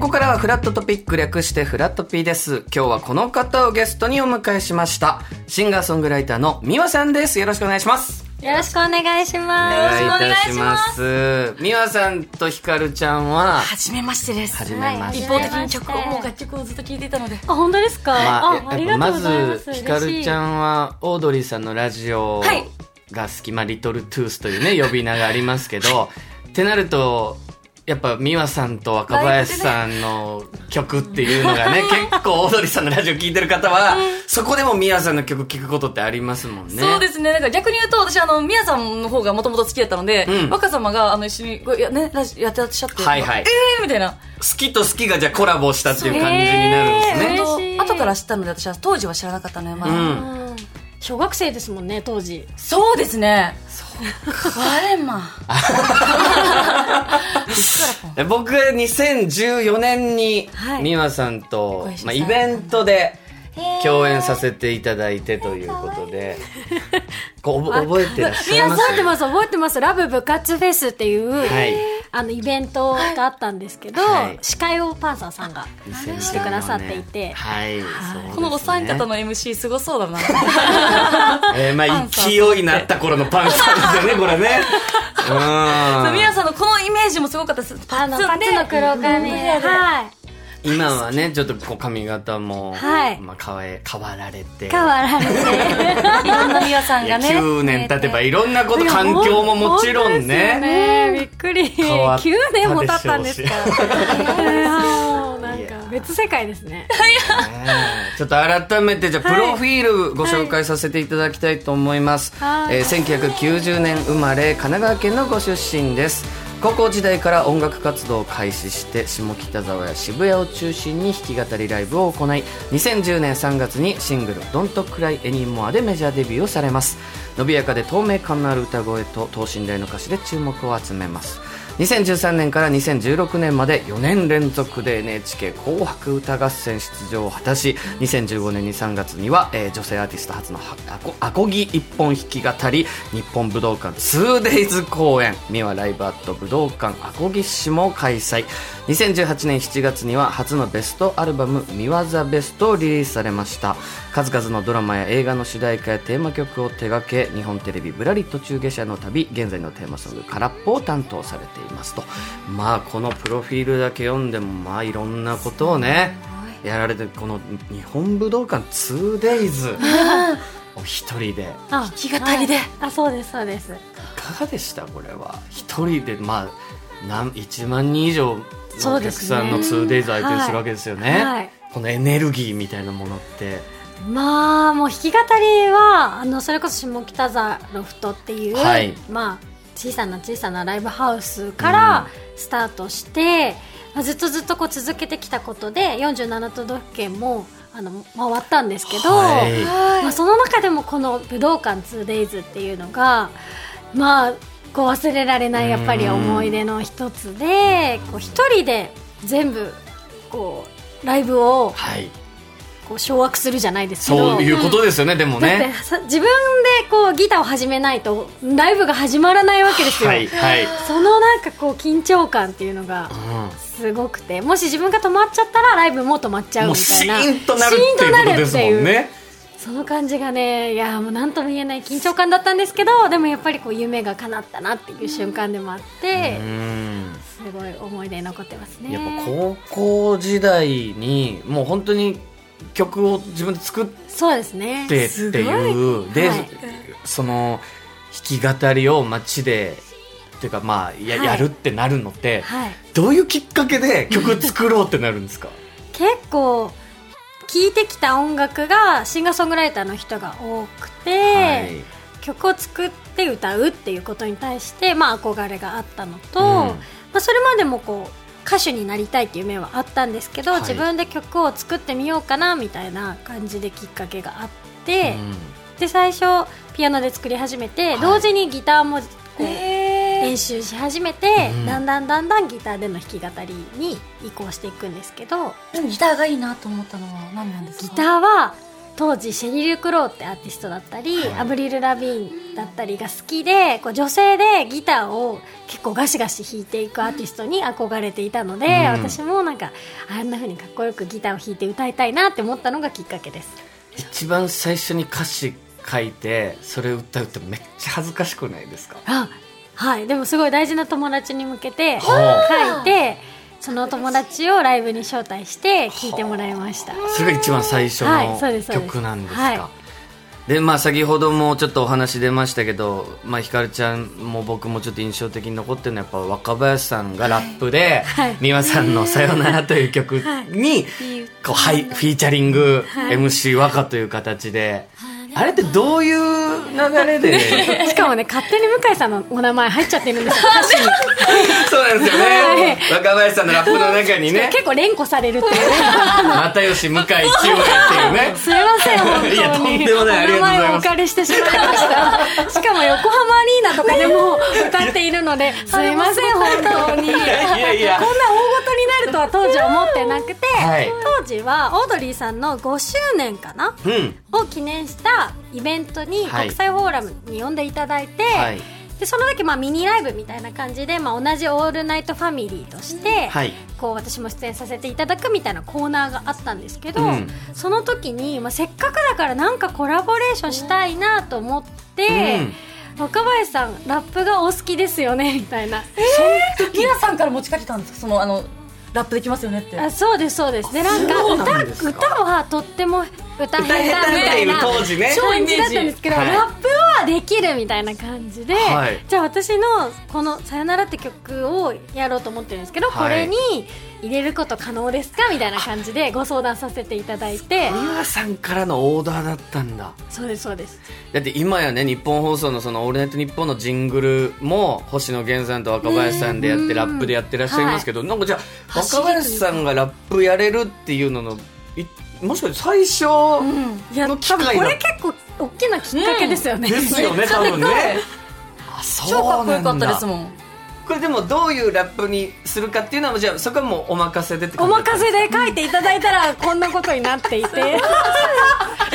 ここからはフラットトピック略してフラットピーです。今日はこの方をゲストにお迎えしました。シンガーソングライターのミワさんです。よろしくお願いします。よろしくお願いしおます。願いいたします。ミワさんとヒカルちゃんは、はじめましてですはじめまして。一方的に曲をもう楽曲をずっと聴いていたのであ、本当ですか、まあ、あ、ありがとうございます。ず、ヒカルちゃん。んは、オードリーさんのラジオはいが好き、まあ、リトルトゥースというね、呼び名がありますけど、ってなると、やっぱ、美和さんと若林さんの曲っていうのがね、結構、オードリーさんのラジオ聞いてる方は、そこでも美和さんの曲聞くことってありますもんね。そうですね。なんか逆に言うと、私、あの、みやさんの方がもともと好きだったので、うん若様が、あの、一緒に、こうや、ね、ラジやってらっしゃって、はいはいえーみたいな。好きと好きがじゃあコラボしたっていう感じになるんですね。嬉しい本当後から知ったので、私は当時は知らなかったのよ、まだ。うん。小学生ですもんね、当時。そうですね。そう。あれま。僕2014年にはい美和さんと、ご一緒さまあ、イベントで共演させていただいてということで こう覚覚えてらっしゃいます？覚えてます、覚えてます。ラブ部活フェスっていう、はいあの、イベントがあったんですけど、はい。司会をパンサーさんがしてくださっていて、はい、ね。このお三方の MC すごそうだな。えーまあ勢いになった頃のパンサーですよねこれね。うん。みやさんのこのイメージもすごかったです。あの、パツの黒髪。で、はい。今はねちょっとこう髪型も、はいまあ、変え変わられて変わられて。いろんなみやさんがね。9年経てばいろんなこと環境ももちろんねねびっくり。変わったでしょ9うし年も経ったんですか。もうなんか別世界ですね。ちょっと改めてじゃあプロフィールご紹介させていただきたいと思います、はいえー1990年生まれ神奈川県のご出身です高校時代から音楽活動を開始して下北沢や渋谷を中心に弾き語りライブを行い2010年3月にシングル「Don't Cry Anymore」でメジャーデビューをされます。伸びやかで透明感のある歌声と等身大の歌詞で注目を集めます。2013年から2016年まで4年連続で NHK 紅白歌合戦出場を果たし2015年に3月には、えー女性アーティスト初のはアコアコギ一本弾き語り日本武道館 2days 公演。ミワライブアット武道館アコギ誌も開催。2018年7月には初のベストアルバム「ミワザベスト」をリリースされました。数々のドラマや映画の主題歌やテーマ曲を手掛け日本テレビ「ぶらり途中下車の旅」現在のテーマソング「空っぽ」を担当されていますと。まあこのプロフィールだけ読んでもまあいろんなことをねやられてこの日本武道館 2days お一人で。あ弾き語りで。はい。あ、そうです、そうです。いかがでしたこれは。一人でまあなん1万人以上のお客さんの 2days 相手にするわけですよね、はい。このエネルギーみたいなものって。まあ、もう弾き語りは、あの、それこそ下北沢ロフトっていう、はい。まあ、小さな小さなライブハウスからスタートして、まあずっとずっとこう続けてきたことで、47都道府県も、あの、回ったんですけど、はい。まあ、その中でもこの武道館 2days っていうのがまあこう忘れられないやっぱり思い出の一つでこう一人で全部こうライブをはいこう掌握するじゃないですけど。そういうことですよね、でもね。さ自分でこうギターを始めないとライブが始まらないわけですよ、はいはい、そのなんかこう緊張感っていうのがうん。すごくてもし自分が止まっちゃったらライブも止まっちゃうみたいな。シーンとなるっていうことですもんねその感じがねいやもう何とも言えない緊張感だったんですけどでもやっぱりこう夢が叶ったなっていう瞬間でもあってうんすごい思い出に残ってますね。やっぱ高校時代にもう本当に曲を自分で作っそうですね。てってい。うで、はい。その弾き語りを街でっていうかまあや,、はい。やるってなるのって、はい。どういうきっかけで曲作ろうってなるんですか？結構聴いてきた音楽がシンガーソングライターの人が多くて、はい。曲を作って歌うっていうことに対して、まあ、憧れがあったのと、うん。まあ、それまでもこう歌手になりたいっていう夢はあったんですけど、はい。自分で曲を作ってみようかなみたいな感じできっかけがあって、で最初ピアノで作り始めて、はい。同時にギターもこうえ練習し始めて、うん。だんだんだんだんギターでの弾き語りに移行していくんですけどギターがいいなと思ったのは何なんですか？ギターは当時シェリル・クローってアーティストだったり、はい。アブリル・ラビーンだったりが好きでこう女性でギターを結構ガシガシ弾いていくアーティストに憧れていたので、うん。私もなんかあんな風にかっこよくギターを弾いて歌いたいなって思ったのがきっかけです。一番最初に歌詞書いてそれ歌うってめっちゃ恥ずかしくないですか？あはい。でもすごい大事な友達に向けては書いてその友達をライブに招待して聴いてもらいました。それが一番最初はいの曲なんですか、はでまあ先ほどもちょっとお話出ましたけど、まあ、ひかるちゃんも僕もちょっと印象的に残ってるのはやっぱ若林さんがラップではい。美輪さんの「さよなら」という曲にこうはいフィーチャリング MC 和歌という形であれってどういう流れで？しかもね勝手に向井さんのお名前入っちゃってるんですよ そうなんですよね。若林さんのラップの中にね。結構連呼されるっていう。ね 又吉向井千代っていうね。すいません本当に。いやとんでもないありがとうございます。お名前をお借りしてしまいました。しかも横浜アリーナとかでも歌っているので。すいません本当に。いやいや。こんな大事になるとは当時は思ってなくて、はい。当時はオードリーさんの5周年かなうん。を記念したイベントにはい。国際フォーラムに呼んでいただいて、はい。でその時まあミニライブみたいな感じで、まあ、同じオールナイトファミリーとして、はい。こう私も出演させていただくみたいなコーナーがあったんですけど、うん。その時に、まあ、せっかくだからなんかコラボレーションしたいなと思って、若林さんラップがお好きですよねみたいな、皆さんから持ちかけたんですか？そのあのラップできますよねって。あそうですそうです。でなんか歌歌はとっても歌下手みたいな当時ね。感じだったんですけど、はい。ラップはできるみたいな感じで、はい。じゃあ私のこの「さよなら」って曲をやろうと思ってるんですけど、はい。これに入れること可能ですかみたいな感じでご相談させていただいて。美輪さんからのオーダーだったんだ。そうですそうです。だって今やね日本放送のその「オールナイトニッポン」のジングルも星野源さんと若林さんでやってラップでやってらっしゃいますけど、なんかじゃあ若林さんがラップやれるっていうののいもしかして最初いやの機多分会だこれ結構大きなきっかけですよね、ですよね 多分ね。あ超かっこよかったですもん。これでもどういうラップにするかっていうのはじゃあそこはもうお任せでってお任せで書いていただいたらこんなことになっていて。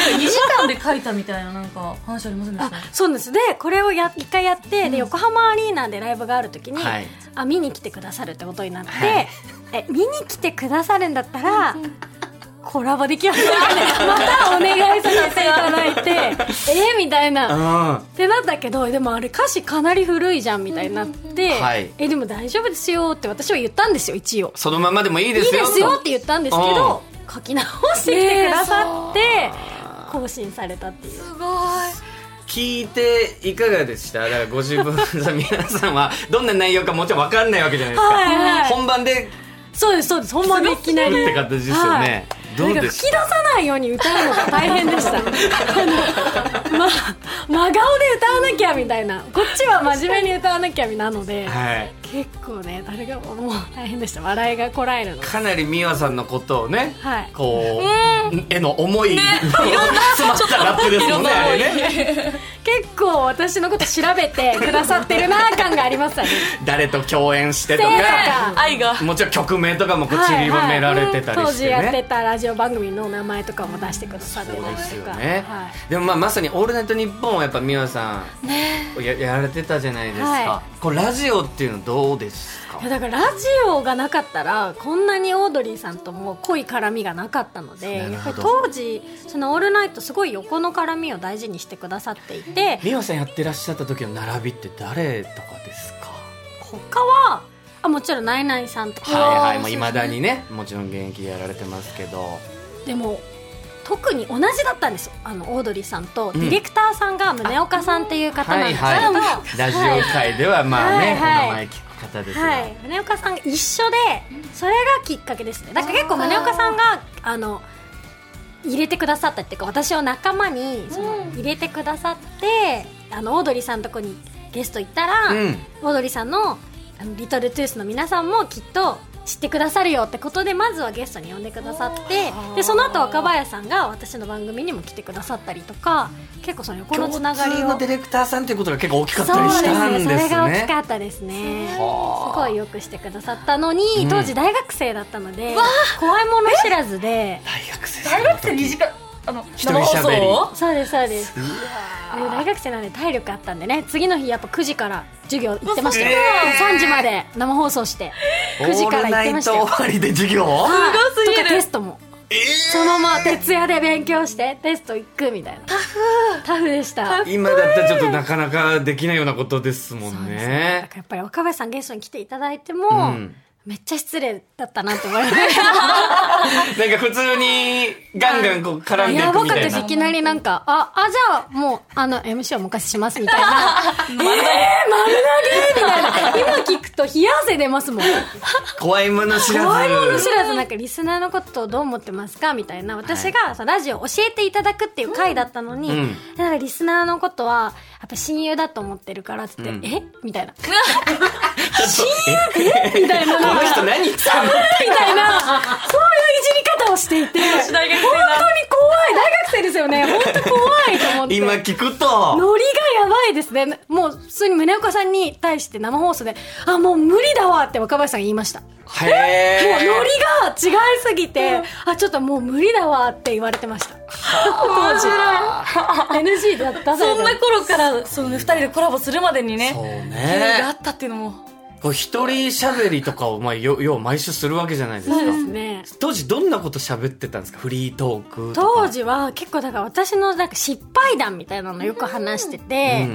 2時間で書いたみたいななんか話ありませんでしあたそうです。でこれをや一回やって、で横浜アリーナでライブがある時に、はい。あ見に来てくださるってことになって、はい。え見に来てくださるんだったら、コラボできますかね。またお願いさせていただいて。えみたいな。うん。ってなったけどでもあれ歌詞かなり古いじゃんみたいになって、はい。えでも大丈夫ですよって私は言ったんですよ一応。そのままでもいいでいいすよですよって言ったんですけど書き直してきてくださって、え更新されたっていう。すごい。聞いていかがでした？だからご自分皆さんは どんな内容かもちろん分かんないわけじゃないですか、はいはい。本番でそうですそうです。本番でいきなり。って形ですよね、どうなんか？です吹き出さないように歌うのが大変でした。あの、ま、真顔で歌わなきゃみたいな。こっちは真面目に歌わなきゃなので、はい結構ね誰がもう大変でした。笑いがこらえるの。かなり美和さんのことをね、はい。こう、への思い、詰まったラップですもんね あれね。結構私のこと調べてくださってるな感がありますよね。誰と共演してとかで愛が。もちろん曲名とかもこう散りばめられてたり当して時やってね、たラジオ番組の名前とかも出してくださってたりとか。ですよね、はい。でもまあまさに「オールナイトニッポン」はやっぱ美和さん、ややられてたじゃないですか、はこれラジオっていうのどうですか？いやだからラジオがなかったらこんなにオードリーさんとも濃い絡みがなかったのでやっぱり当時その「オールナイト」すごい横の絡みを大事にしてくださっていて美和さんやってらっしゃった時の並びって誰とかですか？他はあもちろんナイナイさんとかはいはいもういまだにねもちろん現役でやられてますけど。でも特に同じだったんです。よあのオードリーさんとデん。ィレクターさんが宗岡さんっていう方なんはいですけど、はい。ラジオ界ではまあね、はいはい。お名前聞く方ですが、はい、宗岡さんが一緒でそれがきっかけですね。だから結構宗岡さんがあの入れてくださったっていうか私を仲間にその入れてくださって、あのオードリーさんのとこにゲスト行ったら、うん。オードリーさんのあのリトルトゥースの皆さんもきっと知ってくださるよってことでまずはゲストに呼んでくださってでその後若林さんが私の番組にも来てくださったりとか結構その横のつながりを。共通のディレクターさんっていうことが結構大きかったりしたんですですね。ねそれが大きかったですね。すごいよくしてくださったのに当時大学生だったので、怖いもの知らずで。大学生大学生2時間あの一人喋り。そうですそうです。で大学生なんで体力あったんでね次の日やっぱ9時から授業行ってました。よ、3時まで生放送して9時から行ってました。よオールナイト終わりで授業はいすごすぎる。とかテストも、そのまま徹夜で勉強してテスト行くみたいな。タフ。タフでした。今だったらちょっとなかなかできないようなことですもんだからね。やっぱり若林さんゲストに来ていただいても、うんめっちゃ失礼だったなって思いまし なんか普通にガンガンこう絡たんでいやばかったくみたいな。ですいきなりなんかああじゃあもうあの MC をもう一回しますみたいな。えー、丸投げみたいな今聞くと冷や汗出ますもん。怖いもの知らず。怖いもの知らずなんかリスナーのことをどう思ってますかみたいな。私がそのラジオ教えていただくっていう回だったのに、うん。なんかリスナーのことはやっぱ親友だと思ってるからっつって、うん。え？みたいな。親友みたいなそういういじり方をしていて本当に怖い。大学生ですよね。本当怖いと思って。今聞くと。ノリがやばいですね。もう普通に宗岡さんに対して生放送で「あもう無理だわ」って若林さんが言いました。もうへノリえが違いすぎて、あちょっともう無理だわって言われてました。当時。NG だったそんな頃からそのね2人でコラボするまでにねそうね。があったっていうのもこう一人喋りとかをまあよよう毎週するわけじゃないですか。そうですね。当時どんなこと喋ってたんですか？フリートーク当時は結構だから私のなんか失敗談みたいなのよく話してて、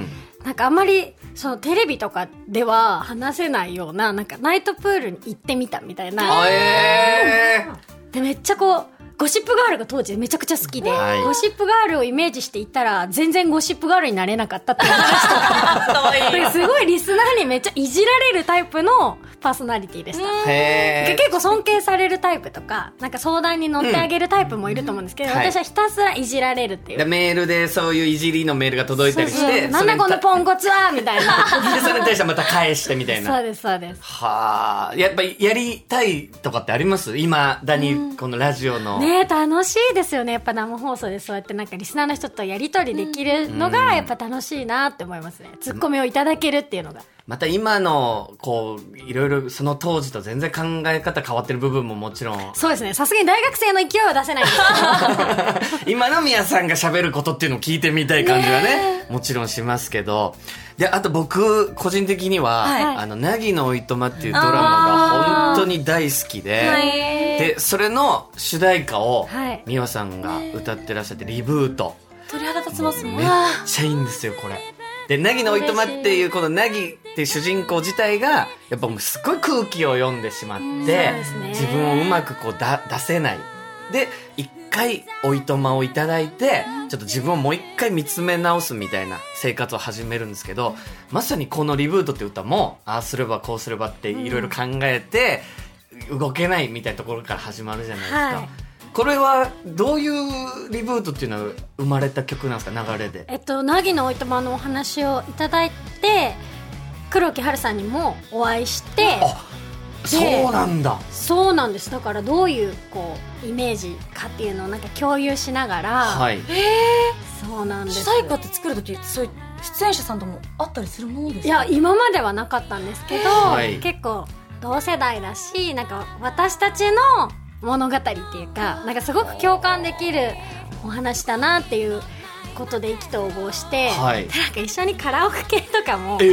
なんかあんまりそのテレビとかでは話せないようななんかナイトプールに行ってみたみたいな。あえー。でめっちゃこうゴシップガールが当時めちゃくちゃ好きで、はい。ゴシップガールをイメージしていったら全然ゴシップガールになれなかったって いう話とすごいリスナーにめっちゃいじられるタイプのパーソナリティでした。へ結構尊敬されるタイプとかなんか相談に乗ってあげるタイプもいると思うんですけど、うん。はい。私はひたすらいじられるっていう。でメールでそういういじりのメールが届いたりしてなんだこのポンココツはみたいな。で それに対してまた返してみたいな。そうですそうです。はあ。やっぱりやりたいとかってあります？今だにこのラジオの、ね楽しいですよね。やっぱ生放送でそうやってなんかリスナーの人とやり取りできるのがやっぱ楽しいなって思いますね。ツッコミをいただけるっていうのがまた今のこういろいろその当時と全然考え方変わってる部分ももちろん。そうですね。さすがに大学生の勢いは出せないんです。け ど今の宮さんが喋ることっていうのを聞いてみたい感じはねもちろんしますけど。であと僕個人的には「はい。あの凪のおいとま」っていうドラマが本当に大好きで、でそれの主題歌をはい。美和さんが歌ってらっしゃってリブート。鳥肌立ちますもんめっちゃいいんですよこれで凪のおいとまっていうこの凪っていう主人公自体がやっぱもうすっごい空気を読んでしまって、自分をうまくこうだ出せない。で一回おいとまをいただいてちょっと自分をもう一回見つめ直すみたいな生活を始めるんですけどまさにこの「リブート」って歌もああすればこうすればっていろいろ考えて動けないみたいなところから始まるじゃないですか。はいこれはどういうリブートっていうのは生まれた曲なんですか流れで？えっと凪のおいとまのお話をいただいて黒木華さんにもお会いしてあそうなんだ。そうなんですだからどういうこうイメージかっていうのをなんか共有しながら、はい。そうなんです主題歌って作る時そういう出演者さんとも会ったりするものですか？いや今まではなかったんですけど、はい結構同世代だしなんか私たちの物語っていうかなんかすごく共感できるお話だなっていうことで意気投合して、はい。でなんか一緒にカラオケとかもえ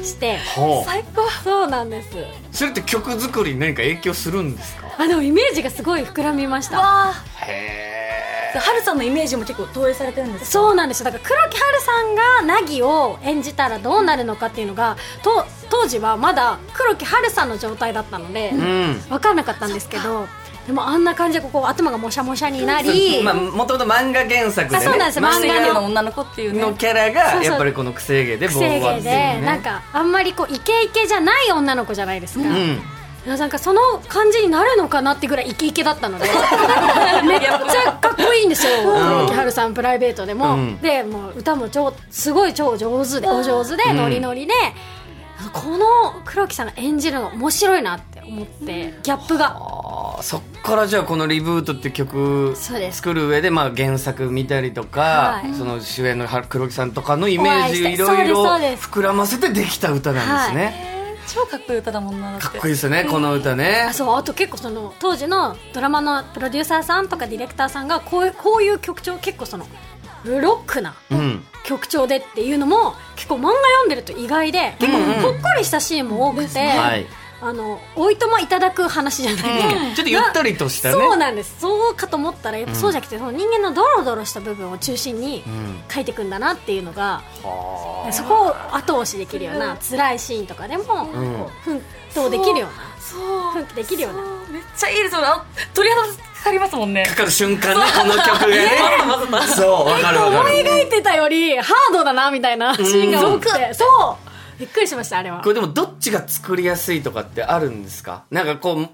えして。最高そうなんです。それって曲作りに何か影響するんですか？あでもイメージがすごい膨らみました。わへあはるさんのイメージも結構投影されてるんですか？そうなんですよだから黒木華さんが凪を演じたらどうなるのかっていうのがと当時はまだ黒木華さんの状態だったので、え。うん。分かんなかったんですけどでもあんな感じでここ頭がもしゃもしゃになり、まあもともと漫画原作でね。あそうなんですよ漫漫画のの女の子っていうねのキャラがやっぱりこの癖毛でボーワっていうねでなんかあんまりこうイケイケじゃない女の子じゃないですか、うん。なんかその感じになるのかなってぐらいイケイケだったので めっちゃかっこいいんですよ。黒木華さんプライベートでも、うん。でもう歌も超すごい超上手でお上手でん。ノリノリで、この黒木さんが演じるの面白いなって思ってギャップが。そっからじゃあこの「リブート」って曲作る上でまあ原作見たりとか、はい。その主演のは黒木さんとかのイメージいろいろ膨らませてできた歌なんですね、超かっこいい歌だもんなかっこいいですよねこの歌ね。あそうあと結構その当時のドラマのプロデューサーさんとかディレクターさんがこういうこういう曲調結構そのロックなうん。曲調でっていうのも結構漫画読んでると意外で結構うん。うんほっこりしたシーンも多くて、はいあのおいとまいただく話じゃない。ですか、ちょっとゆったりとしたね。そうなんです。そうかと思ったらやっぱそうじゃなくて、その人間のドロドロした部分を中心にん。書いていくんだなっていうのが、はそこを後押しできるような辛いシーンとかでも、奮闘できるような。そう奮起できるような。めっちゃいいですよ鳥肌かかりますもんね。かかる瞬間ねこの曲がね。そう。わかるわ思かる。い描いてたよりハードだなみたいなシーンが多くて。そうびっくりしましたあれは。これでもどっちが作りやすいとかってあるんですか？なんかこう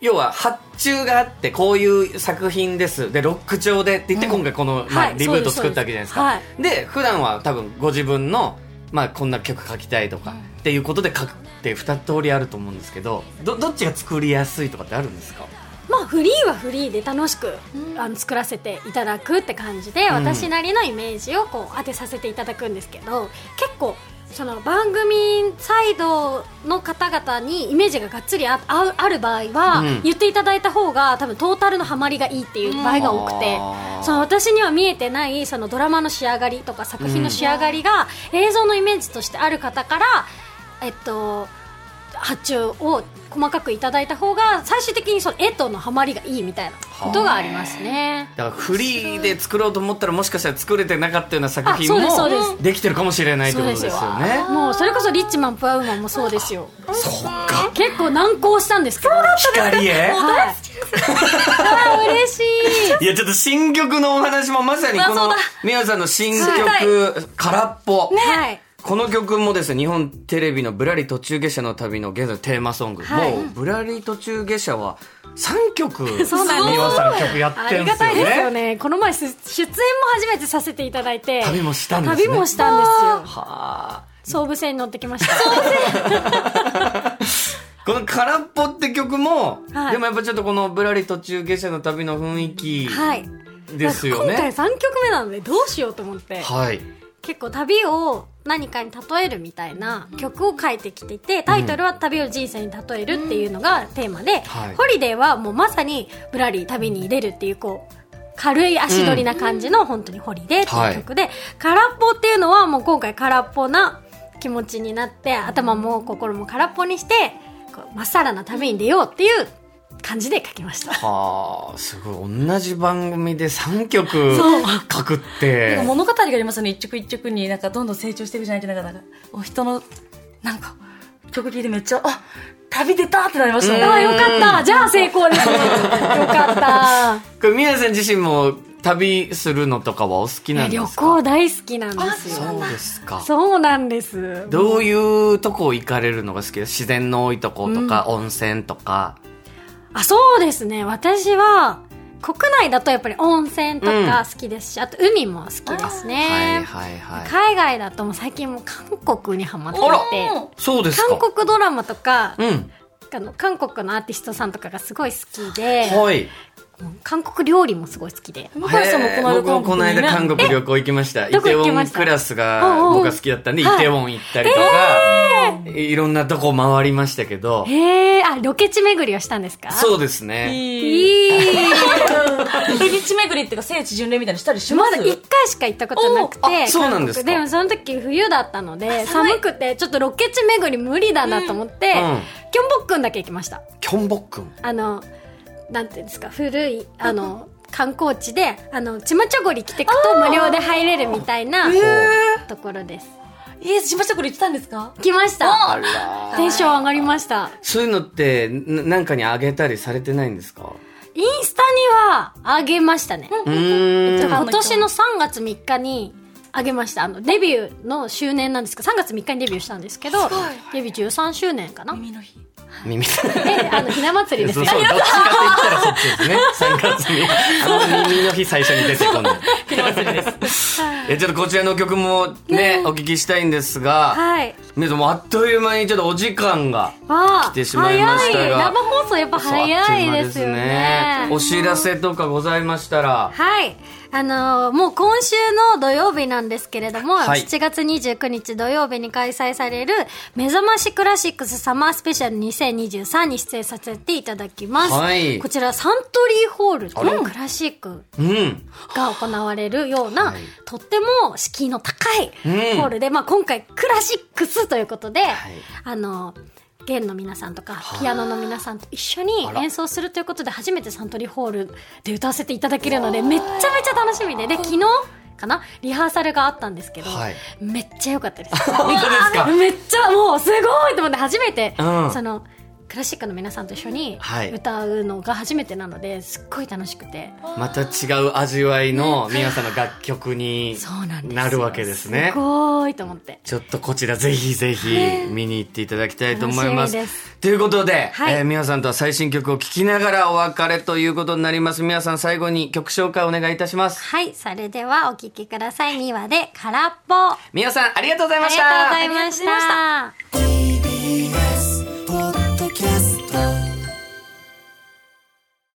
要は発注があってこういう作品です。でロック調でって言って今回この、まあはいリブート作ったわけじゃないですか、はい。で普段は多分ご自分の、まあ、こんな曲書きたいとかっていうことで書くって二通りあると思うんですけどどどっちが作りやすいとかってあるんですか？まあフリーはフリーで楽しく、あの作らせていただくって感じで、私なりのイメージをこう当てさせていただくんですけど結構その番組サイドの方々にイメージががっつりああある場合は、うん。言っていただいた方が多分トータルのハマりがいいっていう場合が多くて、あー。その私には見えてないそのドラマの仕上がりとか作品の仕上がりが映像のイメージとしてある方から、えっと発注を細かくいただいた方が最終的にその絵とのハマりがいいみたいなことがありますね。だからフリーで作ろうと思ったらもしかしたら作れてなかったような作品もできてるかもしれないってことですよね。もうそれこそリッチマンプアウーマンもそうですよ。そっか。結構難航したんですけど。光へはいあー嬉しい。いやちょっと新曲のお話もまさにこのあそうだ。みやさんの新曲「空っぽ」はいこの曲もですね日本テレビの「ぶらり途中下車の旅」の現在のテーマソング、はい。もう「ぶらり途中下車」は3曲。そうなんです。みやさん曲やっあてるんですよりがたいですよね。ねこの前出出演も初めてさせていただいて。旅もしたんですね。旅もしたんですよ。はあ。総武線に乗ってきました。この「空っぽ」って曲も、はい。でもやっぱちょっとこの「ぶらり途中下車の旅」の雰囲気はい。ですよね、今回3曲目なのでどうしようと思って。はい結構旅を何かに例えるみたいな曲を書いてきていてタイトルは旅を人生に例えるっていうのがテーマで、はい。ホリデーはもうまさにぶらり旅に出るっていうこう軽い足取りな感じの本当にホリデーっていう曲で、空っぽっていうのはもう今回空っぽな気持ちになって頭も心も空っぽにしてまっさらな旅に出ようっていう感じで書きました。はあすごい。同じ番組で3曲 書くって。物語がありますよね。一曲一曲になんかどんどん成長していくじゃないけどなんかなんかお人のなんか曲聴いてめっちゃあ旅出たってなりましたね。ああよかった。じゃあ成功です。ねよかった。宮さん自身も旅するのとかはお好きなんです旅か行大好きなんですよ。そうですか。そうなんです。どういうとこ行かれるのが好きです自然の多いとことか、温泉とかあそうですね。私は国内だとやっぱり温泉とか好きですし、あと海も好きですね、はいはいはい。海外だともう最近もう韓国にハマってて。そうですか。韓国ドラマとか、うん。あの韓国のアーティストさんとかがすごい好きではい。韓国料理もすごい好きで。向井さんもこの間へー僕もこの間韓国旅行行きました。イテウォン行きました？クラスが僕が好きだったんでイはい。テウォン行ったりとか、いろんなとこ回りましたけど。へえあロケ地巡りをしたんですか？そうですね。いい。え道巡りっていうか聖地巡礼みたいにしたりしまますだ1回しか行ったことなくおてあそうなんですでもその時冬だったので寒くてちょっとロケ地巡り無理だなと思って、うん。キョンボックンだけ行きました。キョンボックン？あのなんていうんですか古いあの観光地であのチマチョゴリ着てくと無料で入れるみたいなところですえしましたこれ言ってたんですか？来ました。あら。テンション上がりました。そういうのってななんかにあげたりされてないんですか？インスタにはあげましたね。うーん。今年の3月3日にあげました。あのデビューの周年なんですけど3月3日にデビューしたんですけどデビュー13周年かな。耳の日。耳。であのひな祭りですか？そうそう どっちかって言ったらそっちですね。3月にあの耳の日最初に出てこない。えちょっとこちらの曲もねお聞きしたいんですがはい。皆さんあっという間にちょっとお時間があ来てしまいましたが。早い。生放送やっぱ早いですよね。お知らせとかございましたらはい。あのーもう今週の土曜日なんですけれども、はい。7月29日土曜日に開催される、目覚ましクラシックスサマースペシャル2023に出演させていただきます。はい。こちらサントリーホールのクラシックうん。が行われるような、はい。とっても敷居の高いうん。ホールで、まあ今回クラシックスということで、い。あの、弦の皆さんとか、ピアノの皆さんと一緒に演奏するということで、初めてサントリーホールで歌わせていただけるので、めっちゃめちゃ楽しみで、で、昨日、かなリハーサルがあったんですけど、はい。めっちゃ良かったです。めっちゃもうすごいと思って初めて、うん。そのクラシックの皆さんと一緒にはい。歌うのが初めてなのですっごい楽しくて、また違う味わいの皆さんの楽曲にそうなるわけですね。すごいと思って。ちょっとこちらぜひぜひ見に行っていただきたいと思います。楽しみです。ということで、はい。えー皆さんとは最新曲を聴きながらお別れということになります。皆さん最後に曲紹介お願いいたします。はい。それではお聴きください。2話で空っぽ。あ皆さんありがとうございまりした。がとうございました。TBS